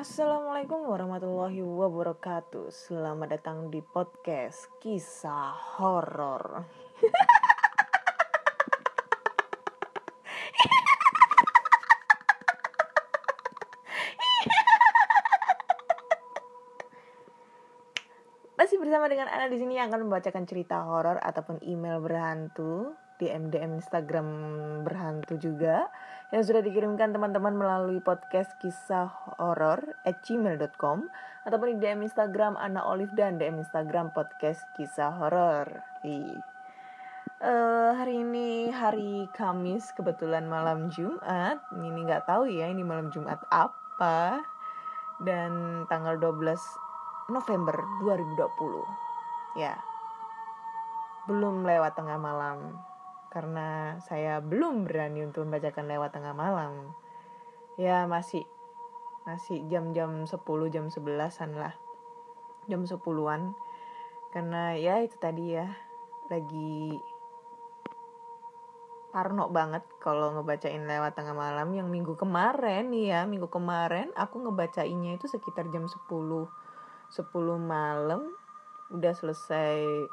Assalamualaikum warahmatullahi wabarakatuh. Selamat datang di podcast kisah horor. Masih bersama dengan Ana di sini yang akan membacakan cerita horor ataupun email berhantu, DM DM Instagram berhantu juga yang sudah dikirimkan teman-teman melalui podcast kisah horor at gmail.com ataupun di DM Instagram Ana Olive dan DM Instagram podcast kisah horor. Uh, hari ini hari Kamis kebetulan malam Jumat. Ini nggak tahu ya ini malam Jumat apa. Dan tanggal 12 November 2020. Ya. Belum lewat tengah malam karena saya belum berani untuk membacakan lewat tengah malam. Ya, masih masih jam-jam 10, jam 11-an lah. Jam 10-an. Karena ya itu tadi ya lagi parno banget kalau ngebacain lewat tengah malam yang minggu kemarin nih ya minggu kemarin aku ngebacainnya itu sekitar jam 10 10 malam udah selesai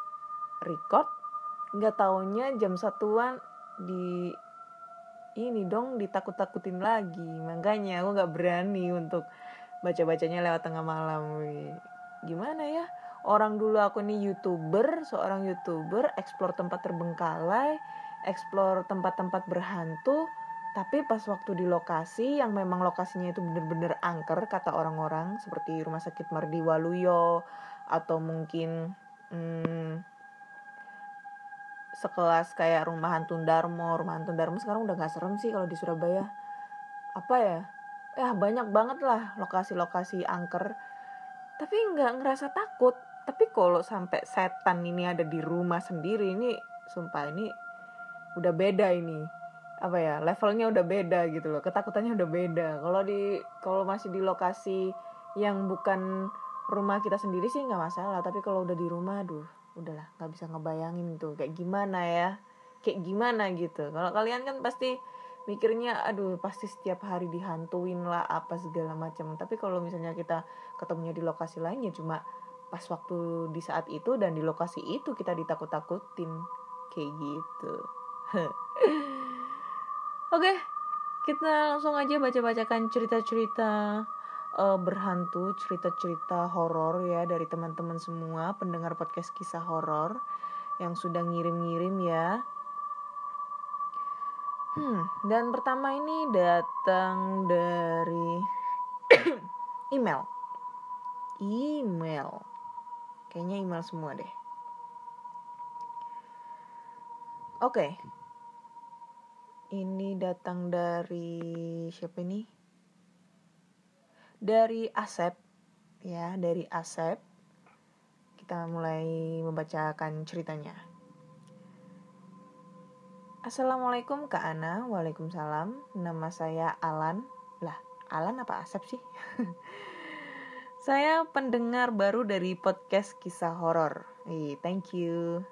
record nggak taunya jam satuan di ini dong ditakut-takutin lagi. Makanya aku nggak berani untuk baca-bacanya lewat tengah malam. Gimana ya? Orang dulu aku nih youtuber seorang youtuber explore tempat terbengkalai explore tempat-tempat berhantu. Tapi pas waktu di lokasi yang memang lokasinya itu bener-bener angker kata orang-orang seperti rumah sakit Mardi Waluyo atau mungkin hmm, sekelas kayak rumah hantu Darmo rumah hantu Darmo sekarang udah gak serem sih kalau di Surabaya. Apa ya? Ya banyak banget lah lokasi-lokasi angker. Tapi nggak ngerasa takut. Tapi kalau sampai setan ini ada di rumah sendiri ini sumpah ini udah beda ini. Apa ya? Levelnya udah beda gitu loh. Ketakutannya udah beda. Kalau di kalau masih di lokasi yang bukan rumah kita sendiri sih nggak masalah. Tapi kalau udah di rumah aduh udahlah nggak bisa ngebayangin tuh kayak gimana ya? Kayak gimana gitu. Kalau kalian kan pasti mikirnya aduh pasti setiap hari dihantuin lah apa segala macam. Tapi kalau misalnya kita ketemunya di lokasi lain ya cuma pas waktu di saat itu dan di lokasi itu kita ditakut-takutin. Kayak gitu. Oke, kita langsung aja baca-bacakan cerita-cerita uh, berhantu, cerita-cerita horor ya dari teman-teman semua pendengar podcast kisah horor yang sudah ngirim-ngirim ya. Hmm, dan pertama ini datang dari email. Email. Kayaknya email semua deh. Oke, okay ini datang dari siapa ini? Dari Asep, ya, dari Asep. Kita mulai membacakan ceritanya. Assalamualaikum Kak Ana, Waalaikumsalam. Nama saya Alan. Lah, Alan apa Asep sih? saya pendengar baru dari podcast kisah horor. thank you.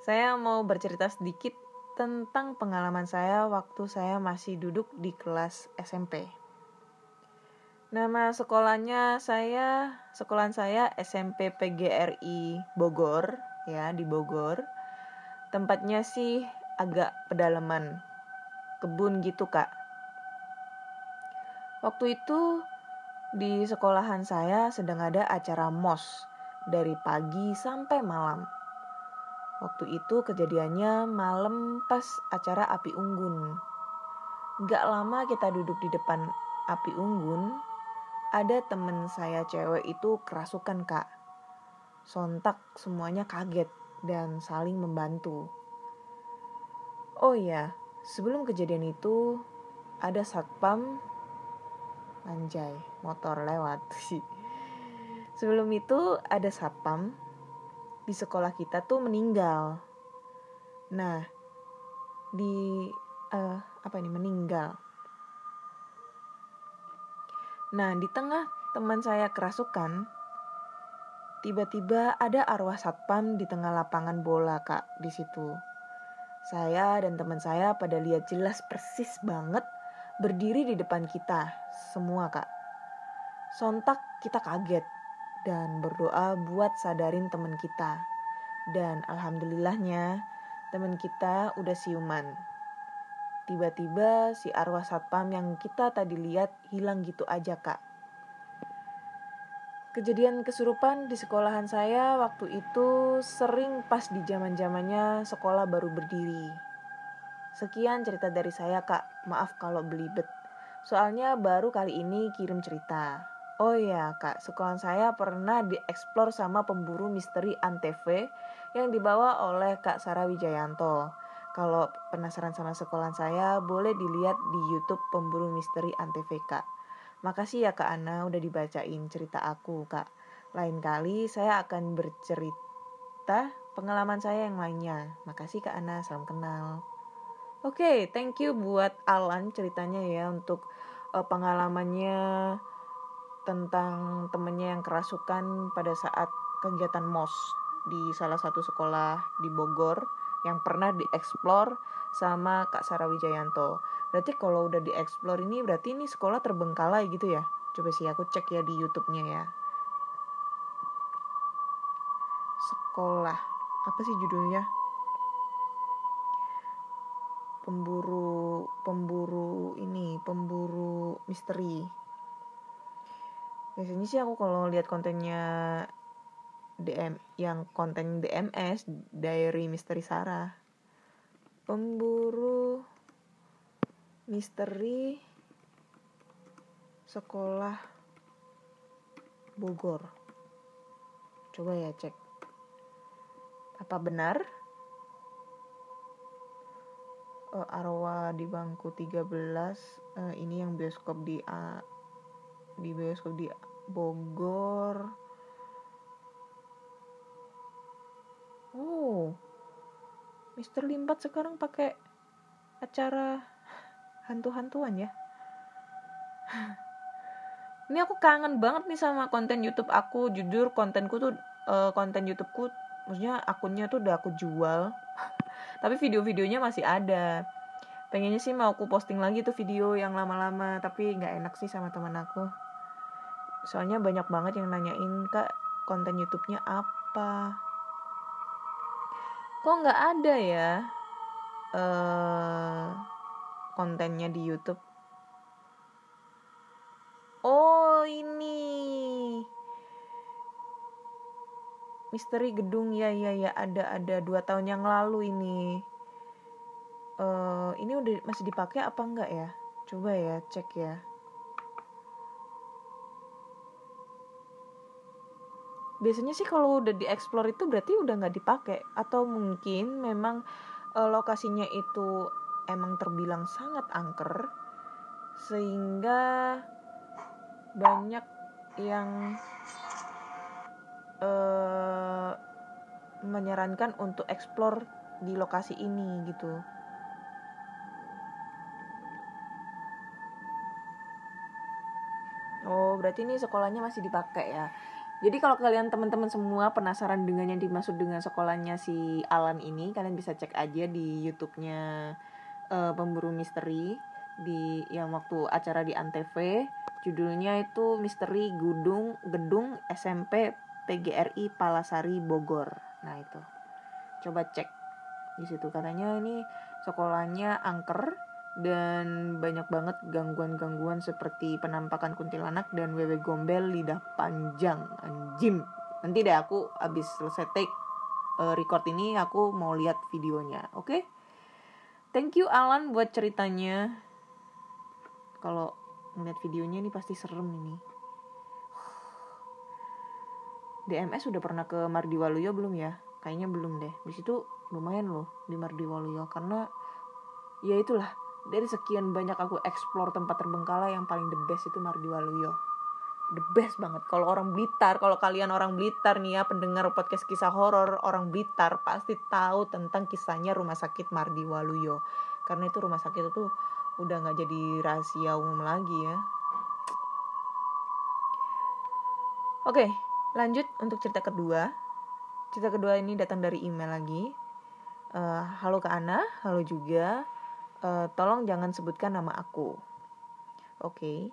Saya mau bercerita sedikit tentang pengalaman saya waktu saya masih duduk di kelas SMP. Nama sekolahnya saya, sekolahan saya SMP PGRI Bogor, ya di Bogor. Tempatnya sih agak pedalaman, kebun gitu kak. Waktu itu di sekolahan saya sedang ada acara mos dari pagi sampai malam Waktu itu kejadiannya malam pas acara api unggun. Gak lama kita duduk di depan api unggun, ada temen saya cewek itu kerasukan kak. Sontak semuanya kaget dan saling membantu. Oh iya, sebelum kejadian itu ada satpam anjay motor lewat sih. Sebelum itu ada satpam di sekolah kita tuh meninggal. Nah, di uh, apa ini meninggal. Nah, di tengah teman saya kerasukan, tiba-tiba ada arwah satpam di tengah lapangan bola, Kak, di situ. Saya dan teman saya pada lihat jelas persis banget berdiri di depan kita, semua, Kak. Sontak kita kaget dan berdoa buat sadarin teman kita. Dan alhamdulillahnya, teman kita udah siuman. Tiba-tiba si arwah satpam yang kita tadi lihat hilang gitu aja kak. Kejadian kesurupan di sekolahan saya waktu itu sering pas di zaman zamannya sekolah baru berdiri. Sekian cerita dari saya kak, maaf kalau belibet. Soalnya baru kali ini kirim cerita. Oh iya kak, sekolah saya pernah dieksplor sama pemburu misteri Antv yang dibawa oleh Kak Sarah Wijayanto. Kalau penasaran sama sekolah saya, boleh dilihat di YouTube Pemburu Misteri Antv Kak. Makasih ya Kak Ana udah dibacain cerita aku Kak. Lain kali saya akan bercerita pengalaman saya yang lainnya. Makasih Kak Ana, salam kenal. Oke, okay, thank you buat Alan ceritanya ya untuk uh, pengalamannya tentang temennya yang kerasukan pada saat kegiatan MOS di salah satu sekolah di Bogor yang pernah dieksplor sama Kak Sarah Wijayanto. Berarti kalau udah dieksplor ini berarti ini sekolah terbengkalai gitu ya. Coba sih aku cek ya di YouTube-nya ya. Sekolah. Apa sih judulnya? Pemburu pemburu ini, pemburu misteri. Biasanya sih aku kalau lihat kontennya DM yang konten DMS Diary Misteri Sarah. Pemburu misteri sekolah Bogor. Coba ya cek. Apa benar? Uh, arwah di bangku 13 uh, eh, ini yang bioskop di uh, di bioskop di Bogor Mister Limbat sekarang pakai acara hantu-hantuan ya. Ini aku kangen banget nih sama konten YouTube aku. Jujur kontenku tuh uh, konten YouTubeku, maksudnya akunnya tuh udah aku jual. tapi video-videonya masih ada. Pengennya sih mau aku posting lagi tuh video yang lama-lama, tapi nggak enak sih sama teman aku. Soalnya banyak banget yang nanyain kak konten YouTube-nya apa kok nggak ada ya uh, kontennya di YouTube? Oh ini. Misteri gedung. Ya ya ya. Ada ada. Dua tahun yang lalu ini. Uh, ini udah masih dipakai apa enggak ya? Coba ya cek ya biasanya sih kalau udah dieksplor itu berarti udah nggak dipakai atau mungkin memang e, lokasinya itu emang terbilang sangat angker sehingga banyak yang e, menyarankan untuk eksplor di lokasi ini gitu. Oh, berarti ini sekolahnya masih dipakai ya. Jadi kalau kalian teman-teman semua penasaran dengan yang dimaksud dengan sekolahnya si Alan ini, kalian bisa cek aja di YouTube-nya uh, Pemburu Misteri di yang waktu acara di Antv. Judulnya itu Misteri Gudung Gedung SMP PGRI Palasari Bogor. Nah itu, coba cek di situ katanya ini sekolahnya angker dan banyak banget gangguan-gangguan seperti penampakan kuntilanak dan wewe gombel lidah panjang. Anjim. Nanti deh aku abis selesai take uh, record ini aku mau lihat videonya oke? Okay? thank you Alan buat ceritanya. Kalau ngeliat videonya ini pasti serem ini. DMS udah pernah ke Mardi Waluyo belum ya? Kayaknya belum deh. Di situ lumayan loh di Mardi Waluyo karena ya itulah dari sekian banyak aku explore tempat terbengkalai yang paling the best itu Mardi Waluyo the best banget. Kalau orang Blitar kalau kalian orang Blitar nih ya pendengar podcast kisah horor orang Blitar pasti tahu tentang kisahnya rumah sakit Mardi Waluyo karena itu rumah sakit itu udah nggak jadi rahasia umum lagi ya. Oke lanjut untuk cerita kedua. Cerita kedua ini datang dari email lagi. Uh, halo ke Ana halo juga uh, tolong jangan sebutkan nama aku oke okay.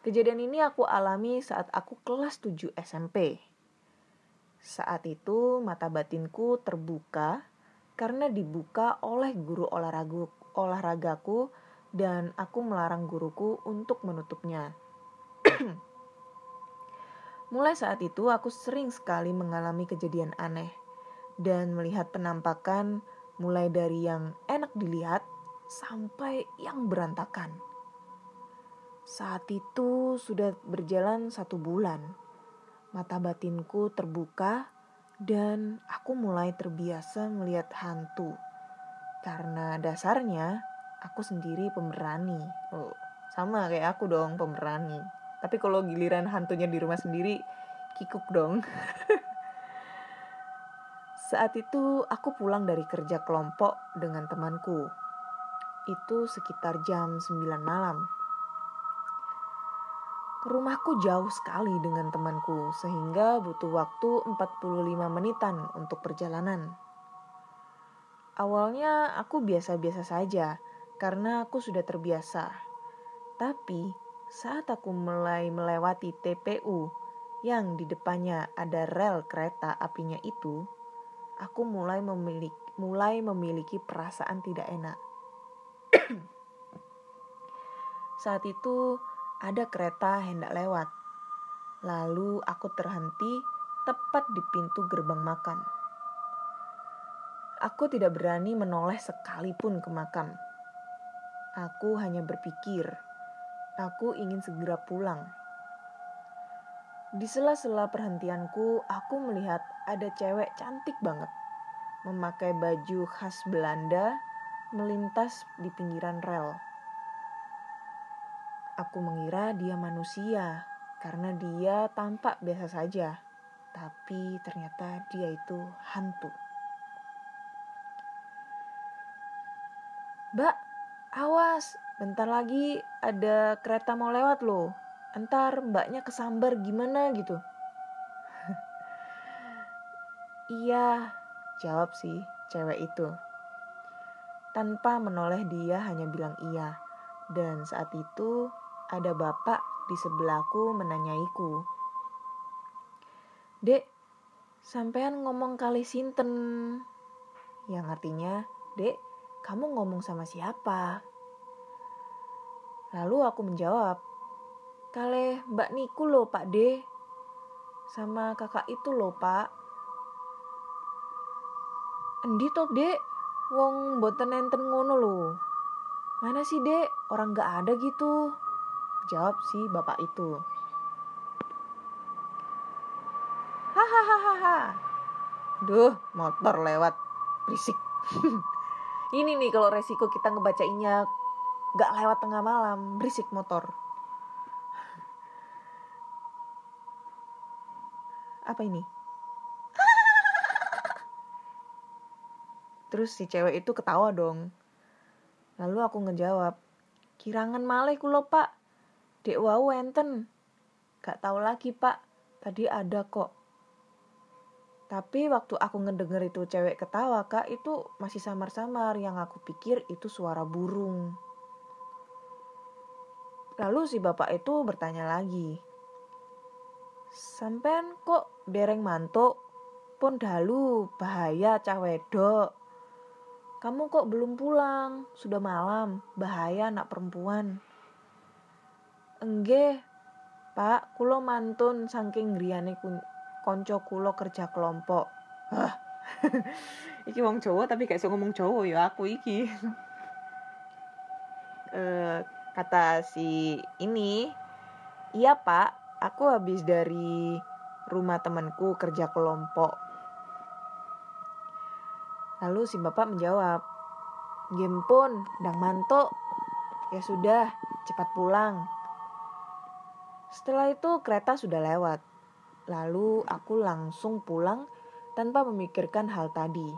Kejadian ini aku alami saat aku kelas 7 SMP. Saat itu mata batinku terbuka karena dibuka oleh guru olahraga olahragaku dan aku melarang guruku untuk menutupnya. Mulai saat itu aku sering sekali mengalami kejadian aneh dan melihat penampakan mulai dari yang enak dilihat sampai yang berantakan. Saat itu sudah berjalan satu bulan. Mata batinku terbuka dan aku mulai terbiasa melihat hantu. Karena dasarnya aku sendiri pemberani. Oh, sama kayak aku dong pemberani. Tapi kalau giliran hantunya di rumah sendiri, kikuk dong. Saat itu aku pulang dari kerja kelompok dengan temanku. Itu sekitar jam 9 malam. Rumahku jauh sekali dengan temanku sehingga butuh waktu 45 menitan untuk perjalanan. Awalnya aku biasa-biasa saja karena aku sudah terbiasa. Tapi saat aku mulai melewati TPU yang di depannya ada rel kereta apinya itu, aku mulai memiliki mulai memiliki perasaan tidak enak. Saat itu ada kereta hendak lewat. Lalu aku terhenti tepat di pintu gerbang makam. Aku tidak berani menoleh sekalipun ke makam. Aku hanya berpikir, aku ingin segera pulang. Di sela-sela perhentianku, aku melihat ada cewek cantik banget, memakai baju khas Belanda, melintas di pinggiran rel. Aku mengira dia manusia karena dia tampak biasa saja, tapi ternyata dia itu hantu. Mbak, awas, bentar lagi ada kereta mau lewat loh. Entar mbaknya kesambar gimana gitu. iya, jawab sih cewek itu. Tanpa menoleh dia hanya bilang iya. Dan saat itu ada bapak di sebelahku menanyaiku. Dek, sampean ngomong kali sinten? Yang artinya, Dek, kamu ngomong sama siapa? Lalu aku menjawab, Kale Mbak Niku loh Pak De. Sama kakak itu loh Pak. Endi Dek? Wong boten enten ngono loh. Mana sih Dek? Orang gak ada gitu. Jawab si bapak itu. Hahaha. Duh, motor lewat. Berisik. Ini nih kalau resiko kita ngebacainnya gak lewat tengah malam. Berisik motor. Apa ini? Terus si cewek itu ketawa dong. Lalu aku ngejawab, kirangan malih kulo pak. Dek wau enten. Gak tahu lagi pak, tadi ada kok. Tapi waktu aku ngedenger itu cewek ketawa kak, itu masih samar-samar. Yang aku pikir itu suara burung. Lalu si bapak itu bertanya lagi. Sampen kok dereng mantuk? Pun dalu, bahaya cah wedok. Kamu kok belum pulang? Sudah malam, bahaya anak perempuan. Enggih, Pak, kulo mantun saking griyane konco kulo kerja kelompok. Hah. iki wong Jawa tapi gak iso ngomong Jawa ya aku iki. uh, kata si ini, "Iya, Pak, aku habis dari rumah temanku kerja kelompok." Lalu si bapak menjawab, "Game pun, dang mantuk. Ya sudah, cepat pulang." Setelah itu kereta sudah lewat. Lalu aku langsung pulang tanpa memikirkan hal tadi.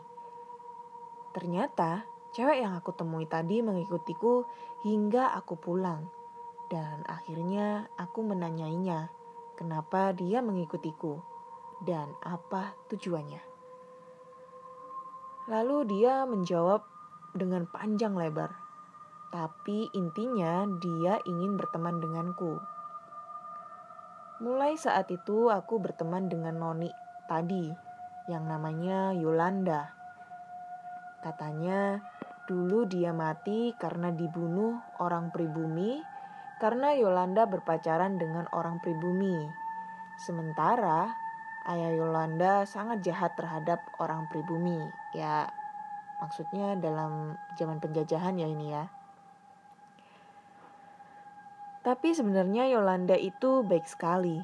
Ternyata cewek yang aku temui tadi mengikutiku hingga aku pulang. Dan akhirnya aku menanyainya kenapa dia mengikutiku dan apa tujuannya. Lalu dia menjawab dengan panjang lebar. Tapi intinya dia ingin berteman denganku. Mulai saat itu aku berteman dengan Noni tadi yang namanya Yolanda. Katanya dulu dia mati karena dibunuh orang pribumi karena Yolanda berpacaran dengan orang pribumi. Sementara ayah Yolanda sangat jahat terhadap orang pribumi. Ya maksudnya dalam zaman penjajahan ya ini ya. Tapi sebenarnya Yolanda itu baik sekali.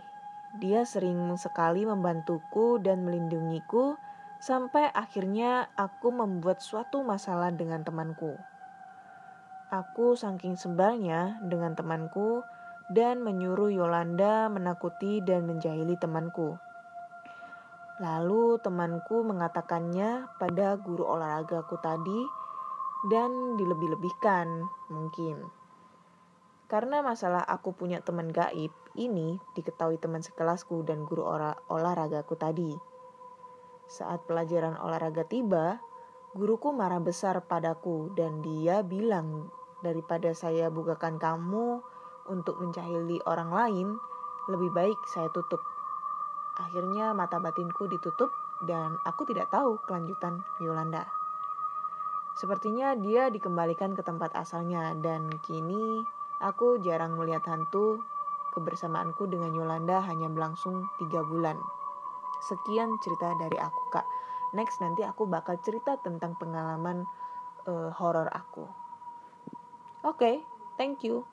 Dia sering sekali membantuku dan melindungiku sampai akhirnya aku membuat suatu masalah dengan temanku. Aku saking sebalnya dengan temanku dan menyuruh Yolanda menakuti dan menjahili temanku. Lalu temanku mengatakannya pada guru olahragaku tadi dan dilebih-lebihkan mungkin. Karena masalah aku punya teman gaib ini diketahui teman sekelasku dan guru olah olahragaku tadi. Saat pelajaran olahraga tiba, guruku marah besar padaku dan dia bilang daripada saya bukakan kamu untuk mencahili orang lain, lebih baik saya tutup. Akhirnya mata batinku ditutup dan aku tidak tahu kelanjutan Yolanda. Sepertinya dia dikembalikan ke tempat asalnya dan kini Aku jarang melihat hantu. Kebersamaanku dengan Yolanda hanya berlangsung tiga bulan. Sekian cerita dari aku, Kak. Next nanti aku bakal cerita tentang pengalaman uh, horor aku. Oke, okay, thank you.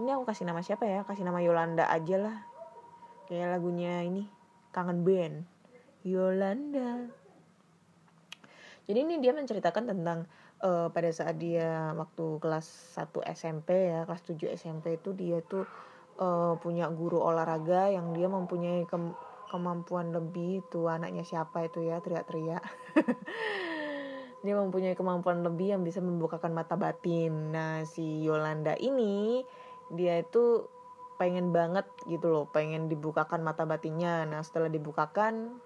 Ini aku kasih nama siapa ya? Kasih nama Yolanda aja lah. Kayak lagunya ini, Kangen Band. Yolanda. Jadi ini dia menceritakan tentang uh, pada saat dia waktu kelas 1 SMP ya, kelas 7 SMP itu dia tuh uh, punya guru olahraga yang dia mempunyai ke kemampuan lebih itu anaknya siapa itu ya teriak-teriak. dia mempunyai kemampuan lebih yang bisa membukakan mata batin. Nah, si Yolanda ini dia itu pengen banget gitu loh, pengen dibukakan mata batinnya. Nah, setelah dibukakan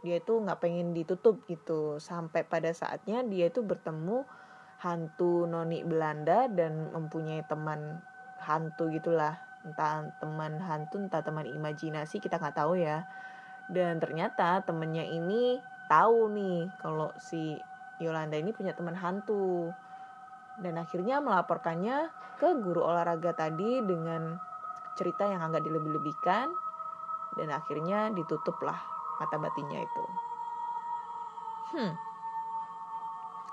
dia itu nggak pengen ditutup gitu sampai pada saatnya dia itu bertemu hantu noni Belanda dan mempunyai teman hantu gitulah. Entah teman hantu entah teman imajinasi kita nggak tahu ya. Dan ternyata temennya ini tahu nih kalau si Yolanda ini punya teman hantu. Dan akhirnya melaporkannya ke guru olahraga tadi dengan cerita yang agak dilebih-lebihkan. Dan akhirnya ditutuplah mata batinnya itu. Hmm.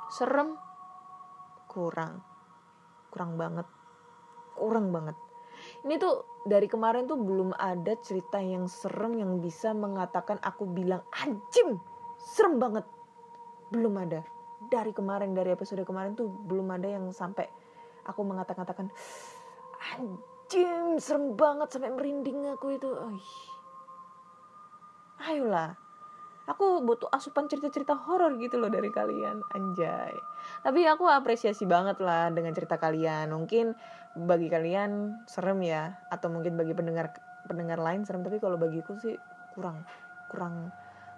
Serem kurang. Kurang banget. Kurang banget. Ini tuh dari kemarin tuh belum ada cerita yang serem yang bisa mengatakan aku bilang anjing serem banget. Belum ada. Dari kemarin dari episode kemarin tuh belum ada yang sampai aku mengatakan-katakan anjing serem banget sampai merinding aku itu. Ayolah aku butuh asupan cerita-cerita horor gitu loh dari kalian anjay. Tapi aku apresiasi banget lah dengan cerita kalian. Mungkin bagi kalian serem ya atau mungkin bagi pendengar pendengar lain serem tapi kalau bagiku sih kurang kurang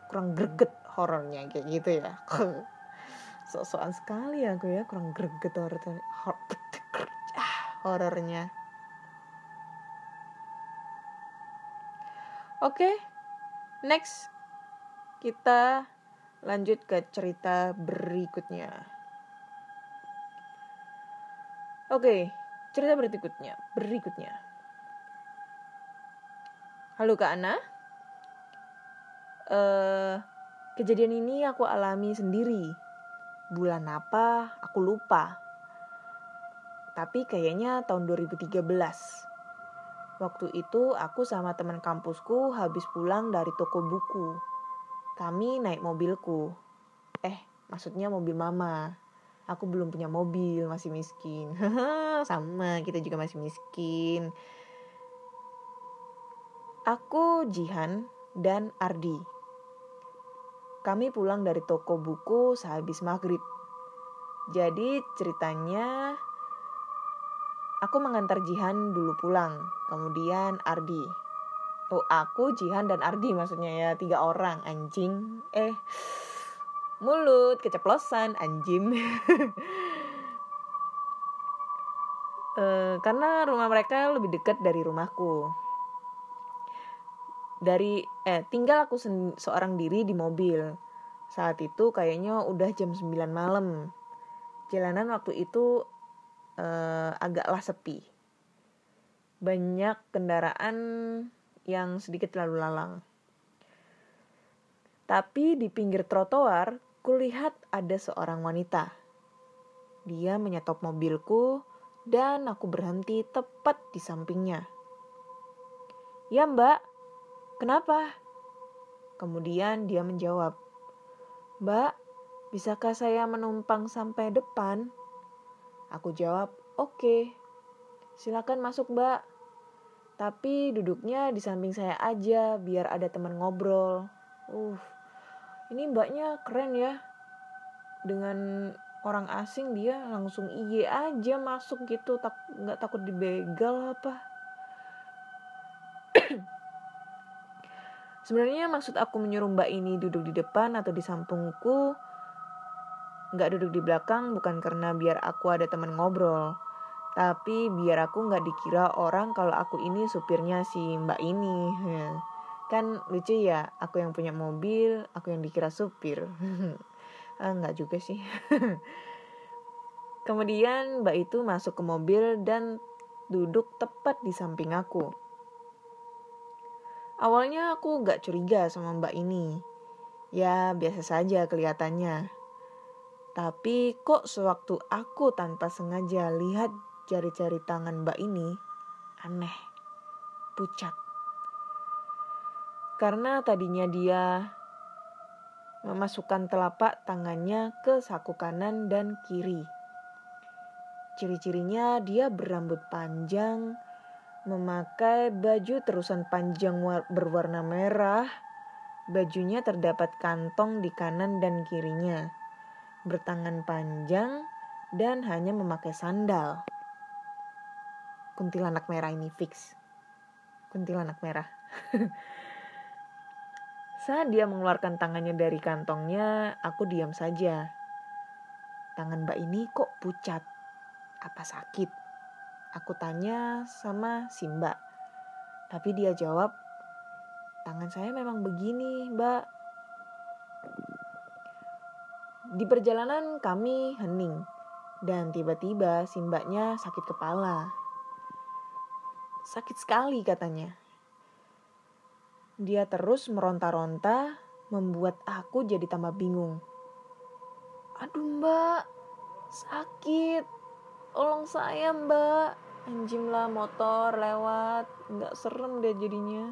kurang greget horornya kayak gitu ya. Sok-sokan sekali aku ya kurang greget horor ah, horornya. Oke okay, next kita lanjut ke cerita berikutnya. Oke, cerita berikutnya. Berikutnya. Halo Kak Ana. Uh, kejadian ini aku alami sendiri. Bulan apa? Aku lupa. Tapi kayaknya tahun 2013. Waktu itu aku sama teman kampusku habis pulang dari toko buku kami naik mobilku. Eh, maksudnya mobil mama. Aku belum punya mobil, masih miskin. Sama, kita juga masih miskin. Aku Jihan dan Ardi. Kami pulang dari toko buku sehabis maghrib. Jadi ceritanya aku mengantar Jihan dulu pulang, kemudian Ardi. Oh, aku, Jihan, dan Ardi maksudnya ya, tiga orang, anjing. Eh, mulut, keceplosan, anjing. e, karena rumah mereka lebih dekat dari rumahku. Dari, eh, tinggal aku seorang diri di mobil. Saat itu kayaknya udah jam 9 malam. Jalanan waktu itu eh, agaklah sepi. Banyak kendaraan yang sedikit lalu lalang. Tapi di pinggir trotoar, kulihat ada seorang wanita. Dia menyetop mobilku dan aku berhenti tepat di sampingnya. Ya mbak, kenapa? Kemudian dia menjawab, Mbak, bisakah saya menumpang sampai depan? Aku jawab, oke. Silakan masuk mbak. Tapi duduknya di samping saya aja biar ada teman ngobrol. Uh, ini mbaknya keren ya. Dengan orang asing dia langsung iye aja masuk gitu tak nggak takut dibegal apa sebenarnya maksud aku menyuruh mbak ini duduk di depan atau di sampingku nggak duduk di belakang bukan karena biar aku ada teman ngobrol tapi biar aku nggak dikira orang kalau aku ini supirnya si mbak ini. Kan lucu ya, aku yang punya mobil, aku yang dikira supir. ah, nggak juga sih. Kemudian mbak itu masuk ke mobil dan duduk tepat di samping aku. Awalnya aku gak curiga sama mbak ini. Ya biasa saja kelihatannya. Tapi kok sewaktu aku tanpa sengaja lihat jari-jari tangan mbak ini aneh, pucat. Karena tadinya dia memasukkan telapak tangannya ke saku kanan dan kiri. Ciri-cirinya dia berambut panjang, memakai baju terusan panjang berwarna merah. Bajunya terdapat kantong di kanan dan kirinya. Bertangan panjang dan hanya memakai sandal kuntilanak merah ini fix. Kuntilanak merah. Saat dia mengeluarkan tangannya dari kantongnya, aku diam saja. Tangan mbak ini kok pucat? Apa sakit? Aku tanya sama si mbak. Tapi dia jawab, tangan saya memang begini mbak. Di perjalanan kami hening. Dan tiba-tiba si mbaknya sakit kepala. Sakit sekali katanya. Dia terus meronta-ronta, membuat aku jadi tambah bingung. Aduh mbak, sakit. Tolong saya mbak. Anjim lah motor lewat. Nggak serem deh jadinya.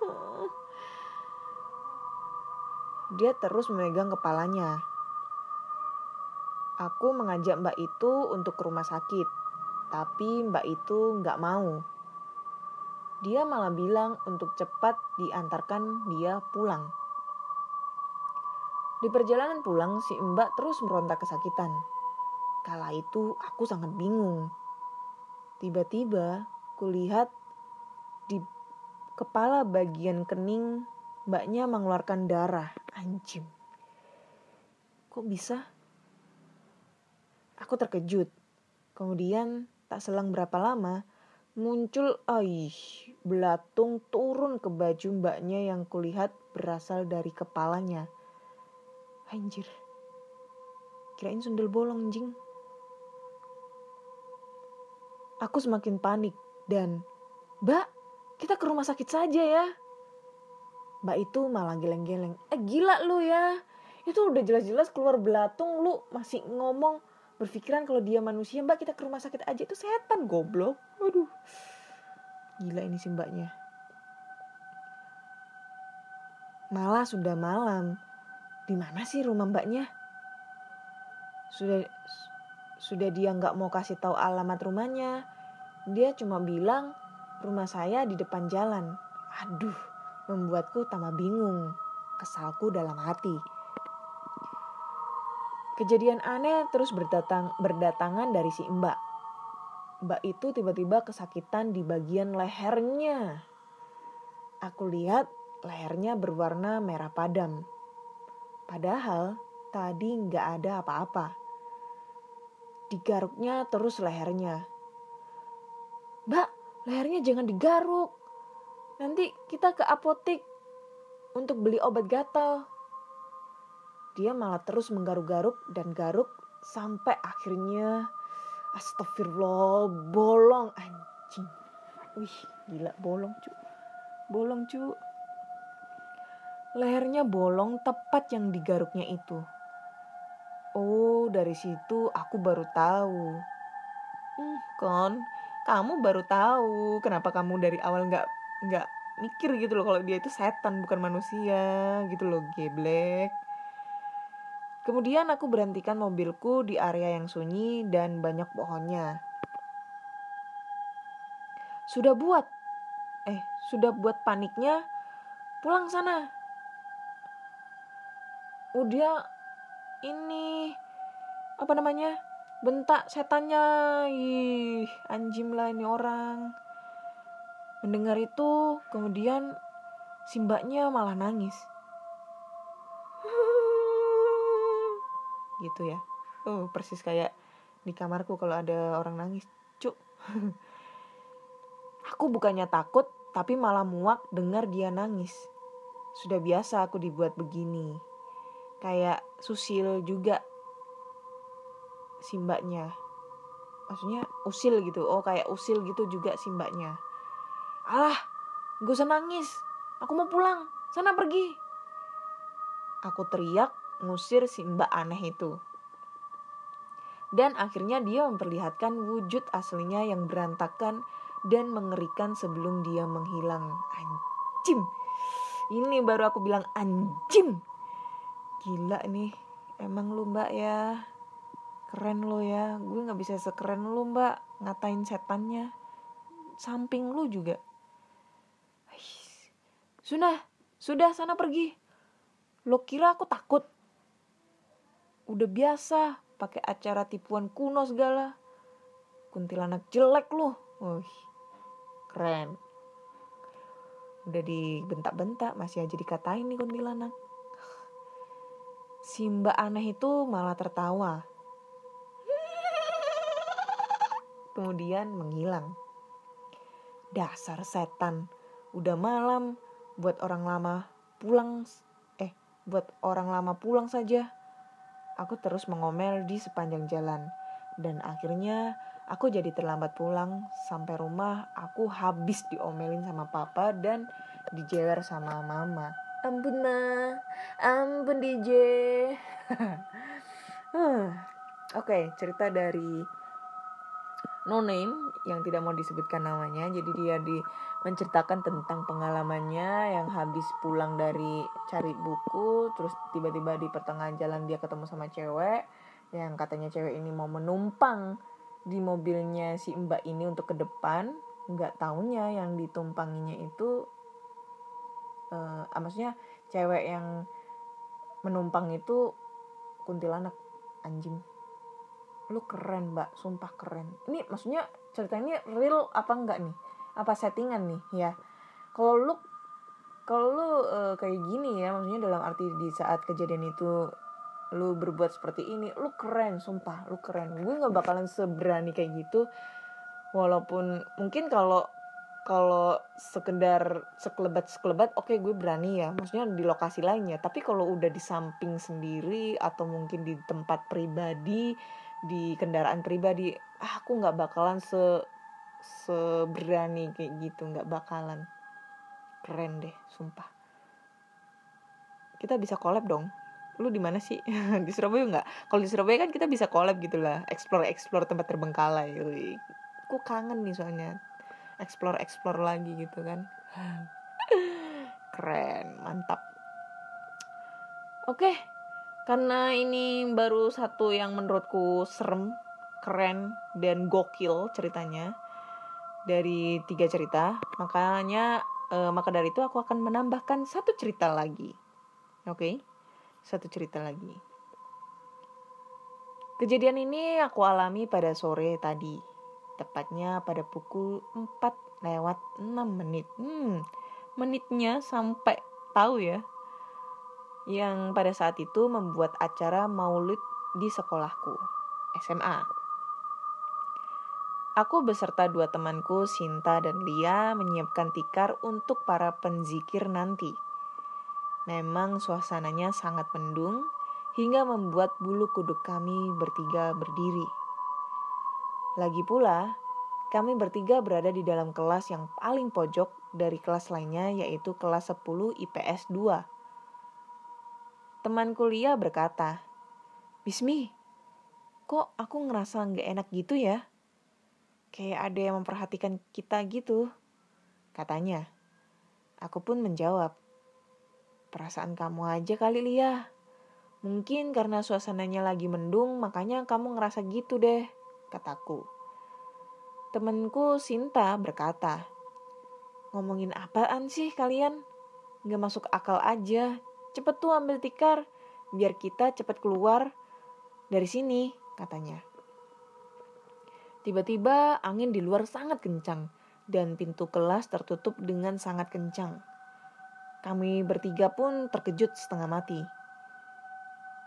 Dia terus memegang kepalanya. Aku mengajak mbak itu untuk ke rumah sakit. Tapi mbak itu nggak mau dia malah bilang untuk cepat diantarkan dia pulang. Di perjalanan pulang, si mbak terus meronta kesakitan. Kala itu aku sangat bingung. Tiba-tiba kulihat di kepala bagian kening mbaknya mengeluarkan darah. Anjim. Kok bisa? Aku terkejut. Kemudian tak selang berapa lama, muncul aih belatung turun ke baju mbaknya yang kulihat berasal dari kepalanya. Anjir. Kirain sundel bolong jing. Aku semakin panik dan, Mbak, kita ke rumah sakit saja ya. Mbak itu malah geleng-geleng. Eh gila lu ya. Itu udah jelas-jelas keluar belatung lu masih ngomong berpikiran kalau dia manusia mbak kita ke rumah sakit aja itu setan goblok waduh gila ini sih mbaknya malah sudah malam di mana sih rumah mbaknya sudah sudah dia nggak mau kasih tahu alamat rumahnya dia cuma bilang rumah saya di depan jalan Aduh, membuatku tambah bingung. Kesalku dalam hati. Kejadian aneh terus berdatang, berdatangan dari si mbak. Mbak itu tiba-tiba kesakitan di bagian lehernya. Aku lihat lehernya berwarna merah padam. Padahal tadi nggak ada apa-apa. Digaruknya terus lehernya. Mbak, lehernya jangan digaruk. Nanti kita ke apotik untuk beli obat gatal. Dia malah terus menggaruk-garuk dan garuk sampai akhirnya astagfirullah bolong anjing. Wih, gila bolong cu. Bolong cu. Lehernya bolong tepat yang digaruknya itu. Oh, dari situ aku baru tahu. Hmm, kon, kamu baru tahu kenapa kamu dari awal nggak nggak mikir gitu loh kalau dia itu setan bukan manusia gitu loh geblek. Kemudian aku berhentikan mobilku di area yang sunyi dan banyak pohonnya. Sudah buat, eh sudah buat paniknya, pulang sana. Udah ini apa namanya bentak setannya. Ih anjim lah ini orang. Mendengar itu kemudian simbaknya malah nangis gitu ya. Oh persis kayak di kamarku kalau ada orang nangis cuk. Aku bukannya takut tapi malah muak dengar dia nangis. Sudah biasa aku dibuat begini. Kayak susil juga. Simbaknya maksudnya usil gitu. Oh kayak usil gitu juga simbaknya alah gue usah nangis. Aku mau pulang. Sana pergi. Aku teriak ngusir si mbak aneh itu. Dan akhirnya dia memperlihatkan wujud aslinya yang berantakan dan mengerikan sebelum dia menghilang. Anjim ini baru aku bilang anjim gila nih. Emang lu mbak ya? Keren lo ya. Gue nggak bisa sekeren lu mbak ngatain setannya. Samping lu juga. Sudah sudah sana pergi. Lo kira aku takut udah biasa pakai acara tipuan kuno segala kuntilanak jelek lu Wih, keren udah dibentak-bentak masih aja dikatain nih kuntilanak si mbak aneh itu malah tertawa. Kemudian menghilang. Dasar setan, udah malam, buat orang lama pulang, eh, buat orang lama pulang saja. Aku terus mengomel di sepanjang jalan, dan akhirnya aku jadi terlambat pulang. Sampai rumah, aku habis diomelin sama papa dan dijewer sama mama. Ampun ma. Ampun DJ oke okay, cerita dari no name yang tidak mau disebutkan namanya. Jadi dia di menceritakan tentang pengalamannya yang habis pulang dari cari buku terus tiba-tiba di pertengahan jalan dia ketemu sama cewek yang katanya cewek ini mau menumpang di mobilnya si mbak ini untuk ke depan. Nggak tahunya yang ditumpanginya itu uh, maksudnya cewek yang menumpang itu kuntilanak. Anjing. Lu keren mbak. Sumpah keren. Ini maksudnya cerita ini real apa enggak nih? Apa settingan nih? Ya. Kalau lu kalau lu uh, kayak gini ya maksudnya dalam arti di saat kejadian itu lu berbuat seperti ini lu keren sumpah lu keren. Gue nggak bakalan seberani kayak gitu. Walaupun mungkin kalau kalau sekedar sekelebat sekelebat oke okay, gue berani ya. Maksudnya di lokasi lainnya. Tapi kalau udah di samping sendiri atau mungkin di tempat pribadi di kendaraan pribadi ah, aku nggak bakalan se seberani kayak gitu nggak bakalan. Keren deh sumpah. Kita bisa collab dong. Lu di mana sih? Di Surabaya nggak? Kalau di Surabaya kan kita bisa collab gitulah explore explore tempat terbengkalai. Aku kangen nih soalnya. Explore explore lagi gitu kan. Keren mantap. Oke karena ini baru satu yang menurutku serem keren dan gokil ceritanya dari tiga cerita makanya uh, maka dari itu aku akan menambahkan satu cerita lagi. Oke, okay? satu cerita lagi. Kejadian ini aku alami pada sore tadi, tepatnya pada pukul 4 lewat 6 menit. Hmm, menitnya sampai tahu ya. Yang pada saat itu membuat acara maulid di sekolahku, SMA. Aku beserta dua temanku, Sinta dan Lia, menyiapkan tikar untuk para penzikir nanti. Memang suasananya sangat mendung, hingga membuat bulu kuduk kami bertiga berdiri. Lagi pula, kami bertiga berada di dalam kelas yang paling pojok dari kelas lainnya, yaitu kelas 10 IPS 2. Teman kuliah berkata, Bismi, kok aku ngerasa nggak enak gitu ya? Kayak ada yang memperhatikan kita gitu, katanya. Aku pun menjawab, perasaan kamu aja kali Lia. Mungkin karena suasananya lagi mendung, makanya kamu ngerasa gitu deh, kataku. Temenku Sinta berkata, Ngomongin apaan sih kalian? Gak masuk akal aja. Cepet tuh ambil tikar, biar kita cepet keluar dari sini, katanya. Tiba-tiba angin di luar sangat kencang dan pintu kelas tertutup dengan sangat kencang. Kami bertiga pun terkejut setengah mati.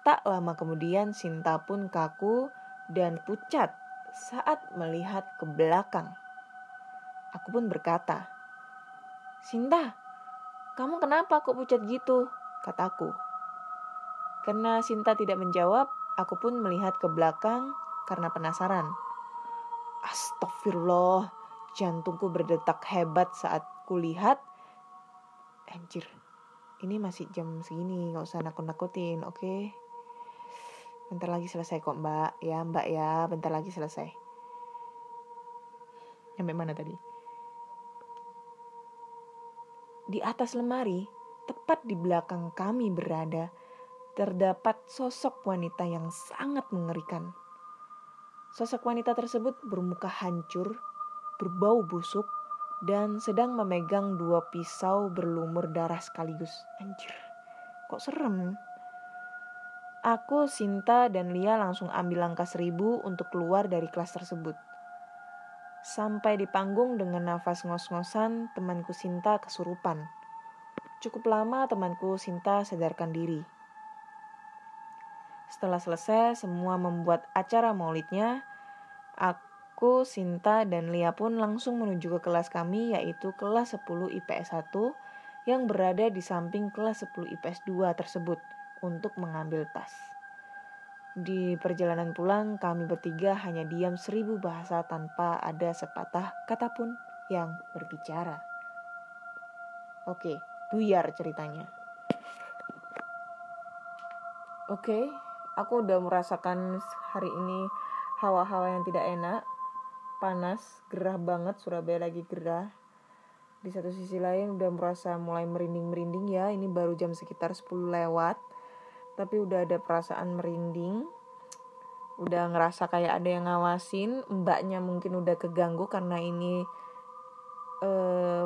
Tak lama kemudian Sinta pun kaku dan pucat saat melihat ke belakang. Aku pun berkata, Sinta, kamu kenapa kok pucat gitu? Kataku. Karena Sinta tidak menjawab, aku pun melihat ke belakang karena penasaran. Astagfirullah, jantungku berdetak hebat saat kulihat. Anjir, ini masih jam segini, gak usah nakut-nakutin, oke? Okay? Bentar lagi selesai kok mbak, ya mbak ya, bentar lagi selesai. Sampai mana tadi? Di atas lemari, tepat di belakang kami berada, terdapat sosok wanita yang sangat mengerikan Sosok wanita tersebut bermuka hancur, berbau busuk, dan sedang memegang dua pisau berlumur darah sekaligus. Anjir, kok serem? Aku, Sinta, dan Lia langsung ambil langkah seribu untuk keluar dari kelas tersebut. Sampai di panggung dengan nafas ngos-ngosan, temanku Sinta kesurupan. Cukup lama temanku Sinta sadarkan diri. Setelah selesai semua membuat acara maulidnya, aku, Sinta, dan Lia pun langsung menuju ke kelas kami yaitu kelas 10 IPS 1 yang berada di samping kelas 10 IPS 2 tersebut untuk mengambil tas. Di perjalanan pulang, kami bertiga hanya diam seribu bahasa tanpa ada sepatah kata pun yang berbicara. Oke, buyar ceritanya. Oke, aku udah merasakan hari ini hawa-hawa yang tidak enak panas gerah banget Surabaya lagi gerah di satu sisi lain udah merasa mulai merinding-merinding ya ini baru jam sekitar 10 lewat tapi udah ada perasaan merinding udah ngerasa kayak ada yang ngawasin mbaknya mungkin udah keganggu karena ini eh,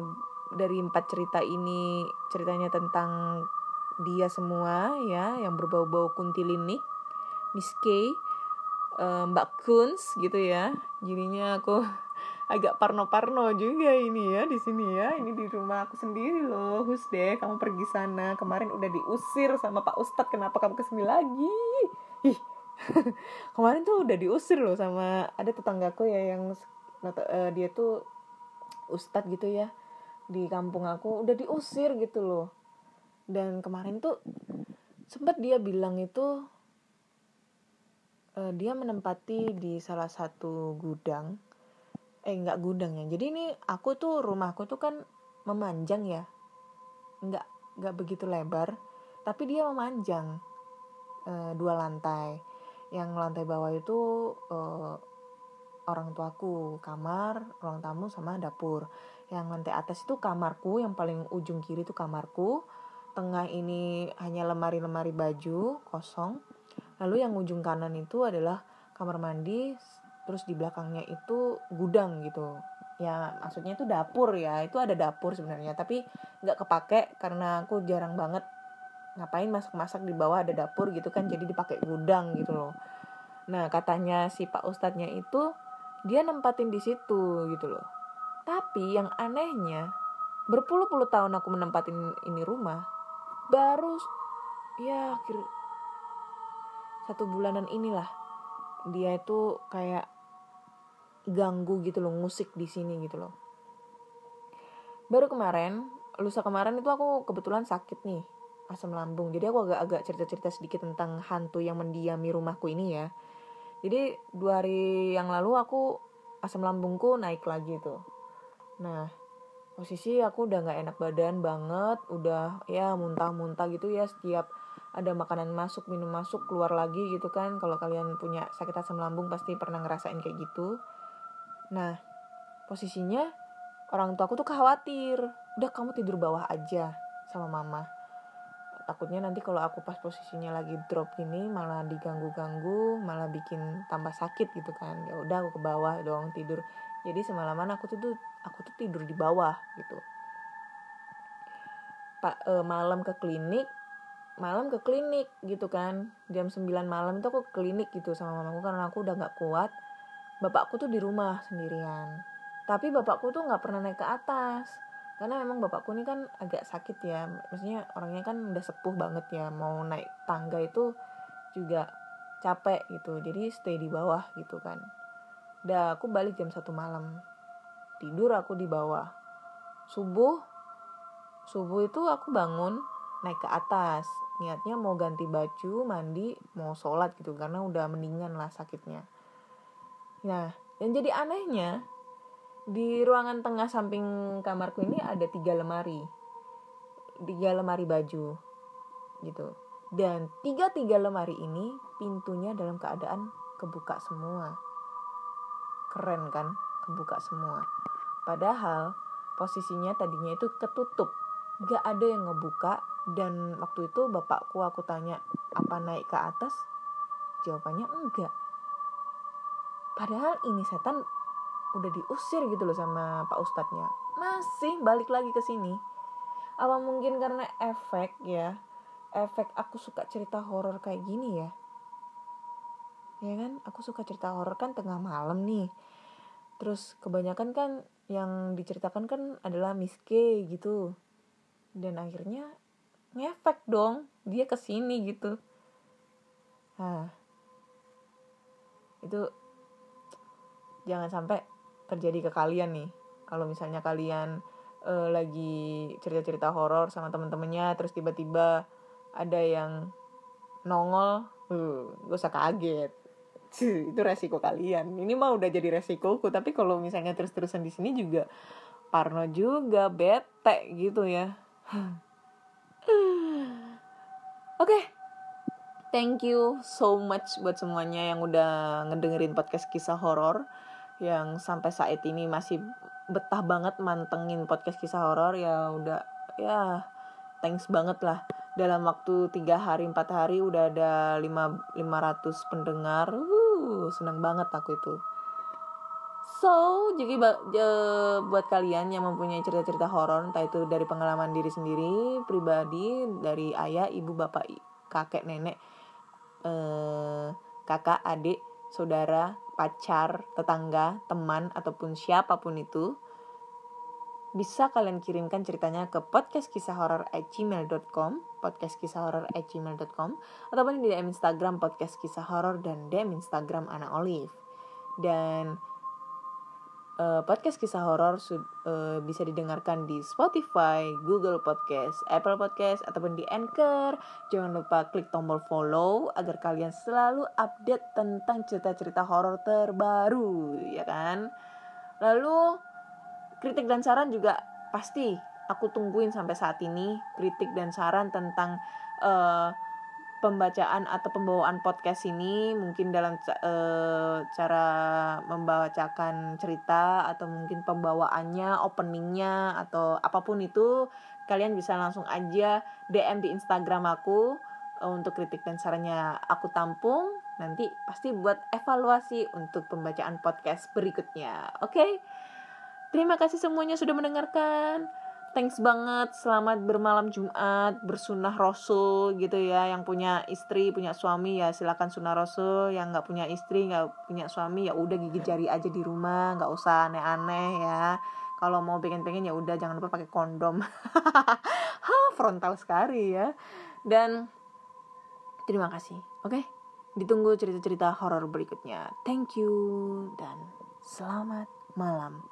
dari empat cerita ini ceritanya tentang dia semua ya yang berbau-bau kuntilinik Miss K, uh, Mbak Kunz gitu ya. Jadinya aku agak parno-parno juga ini ya di sini ya. Ini di rumah aku sendiri loh. Hus deh, kamu pergi sana. Kemarin udah diusir sama Pak Ustadz. Kenapa kamu ke sini lagi? Ih, kemarin tuh udah diusir loh sama ada tetanggaku ya yang uh, dia tuh Ustadz gitu ya di kampung aku udah diusir gitu loh. Dan kemarin tuh sempat dia bilang itu uh, dia menempati di salah satu gudang. Eh nggak gudang ya. Jadi ini aku tuh rumahku tuh kan memanjang ya. Nggak nggak begitu lebar. Tapi dia memanjang uh, dua lantai. Yang lantai bawah itu uh, orang tuaku kamar ruang tamu sama dapur yang lantai atas itu kamarku yang paling ujung kiri itu kamarku. Tengah ini hanya lemari-lemari baju kosong. Lalu yang ujung kanan itu adalah kamar mandi, terus di belakangnya itu gudang gitu. ya maksudnya itu dapur ya itu ada dapur sebenarnya tapi nggak kepake karena aku jarang banget ngapain masak-masak di bawah ada dapur gitu kan jadi dipakai gudang gitu loh. Nah katanya si pak ustadznya itu dia nempatin di situ gitu loh tapi yang anehnya berpuluh-puluh tahun aku menempatin ini rumah baru ya akhir satu bulanan inilah. Dia itu kayak ganggu gitu loh musik di sini gitu loh. Baru kemarin lusa kemarin itu aku kebetulan sakit nih asam lambung. Jadi aku agak-agak cerita-cerita sedikit tentang hantu yang mendiami rumahku ini ya. Jadi dua hari yang lalu aku asam lambungku naik lagi tuh nah posisi aku udah nggak enak badan banget udah ya muntah-muntah gitu ya setiap ada makanan masuk minum masuk keluar lagi gitu kan. Kalau kalian punya sakit asam lambung pasti pernah ngerasain kayak gitu. Nah posisinya orang tua aku tuh khawatir. Udah kamu tidur bawah aja sama mama. Takutnya nanti kalau aku pas posisinya lagi drop gini malah diganggu-ganggu malah bikin tambah sakit gitu kan. Ya udah aku ke bawah doang tidur. Jadi semalaman aku tuh aku tuh tidur di bawah gitu. Pak e, malam ke klinik malam ke klinik gitu kan. Jam 9 malam itu aku ke klinik gitu sama mamaku karena aku udah nggak kuat. Bapakku tuh di rumah sendirian. Tapi bapakku tuh nggak pernah naik ke atas. Karena memang bapakku ini kan agak sakit ya. Maksudnya orangnya kan udah sepuh banget ya. Mau naik tangga itu juga capek gitu. Jadi stay di bawah gitu kan. Udah aku balik jam satu malam tidur aku di bawah. Subuh subuh itu aku bangun naik ke atas. Niatnya mau ganti baju mandi mau sholat gitu karena udah mendingan lah sakitnya. Nah yang jadi anehnya di ruangan tengah samping kamarku ini ada tiga lemari. Tiga lemari baju gitu. Dan tiga tiga lemari ini pintunya dalam keadaan kebuka semua. Keren kan kebuka semua. Padahal posisinya tadinya itu ketutup. Gak ada yang ngebuka dan waktu itu bapakku aku tanya apa naik ke atas? Jawabannya enggak. Padahal ini setan udah diusir gitu loh sama pak ustadznya. Masih balik lagi ke sini. Apa mungkin karena efek ya? Efek aku suka cerita horor kayak gini ya? Ya kan? Aku suka cerita horor kan tengah malam nih terus kebanyakan kan yang diceritakan kan adalah miske gitu. Dan akhirnya ngefek dong dia ke sini gitu. Nah itu jangan sampai terjadi ke kalian nih. Kalau misalnya kalian uh, lagi cerita-cerita horor sama temen-temennya terus tiba-tiba ada yang nongol uh, gak usah kaget Cuh, itu resiko kalian. Ini mah udah jadi resikoku tapi kalau misalnya terus-terusan di sini juga parno juga bete gitu ya. Oke. Okay. thank you so much buat semuanya yang udah ngedengerin podcast kisah horor yang sampai saat ini masih betah banget mantengin podcast kisah horor. Ya udah ya thanks banget lah. Dalam waktu tiga hari empat hari udah ada lima lima ratus pendengar seneng banget aku itu. So jadi buat kalian yang mempunyai cerita-cerita horor entah itu dari pengalaman diri sendiri pribadi dari ayah ibu bapak kakek nenek eh, kakak adik saudara pacar, tetangga, teman, ataupun siapa pun itu, bisa kalian kirimkan ceritanya ke podcastkisahhoror@gmail.com, podcastkisahhoror@gmail.com, ataupun di DM Instagram podcast kisah horor dan DM Instagram Ana Olive. Dan uh, podcast kisah horor uh, bisa didengarkan di Spotify, Google Podcast, Apple Podcast ataupun di Anchor. Jangan lupa klik tombol follow agar kalian selalu update tentang cerita-cerita horor terbaru, ya kan? Lalu kritik dan saran juga pasti aku tungguin sampai saat ini kritik dan saran tentang uh, pembacaan atau pembawaan podcast ini mungkin dalam e, cara membacakan cerita atau mungkin pembawaannya, openingnya atau apa pun itu kalian bisa langsung aja DM di Instagram aku e, untuk kritik dan sarannya aku tampung nanti pasti buat evaluasi untuk pembacaan podcast berikutnya. Oke. Okay? Terima kasih semuanya sudah mendengarkan. Thanks banget. Selamat bermalam Jumat bersunah Rasul gitu ya. Yang punya istri punya suami ya silakan sunah Rasul. Yang nggak punya istri nggak punya suami ya udah gigi jari aja di rumah. Nggak usah aneh-aneh ya. Kalau mau pengen-pengen ya udah jangan lupa pakai kondom. Ha frontal sekali ya. Dan terima kasih oke? Okay? ditunggu cerita-cerita horor berikutnya. Thank you dan selamat malam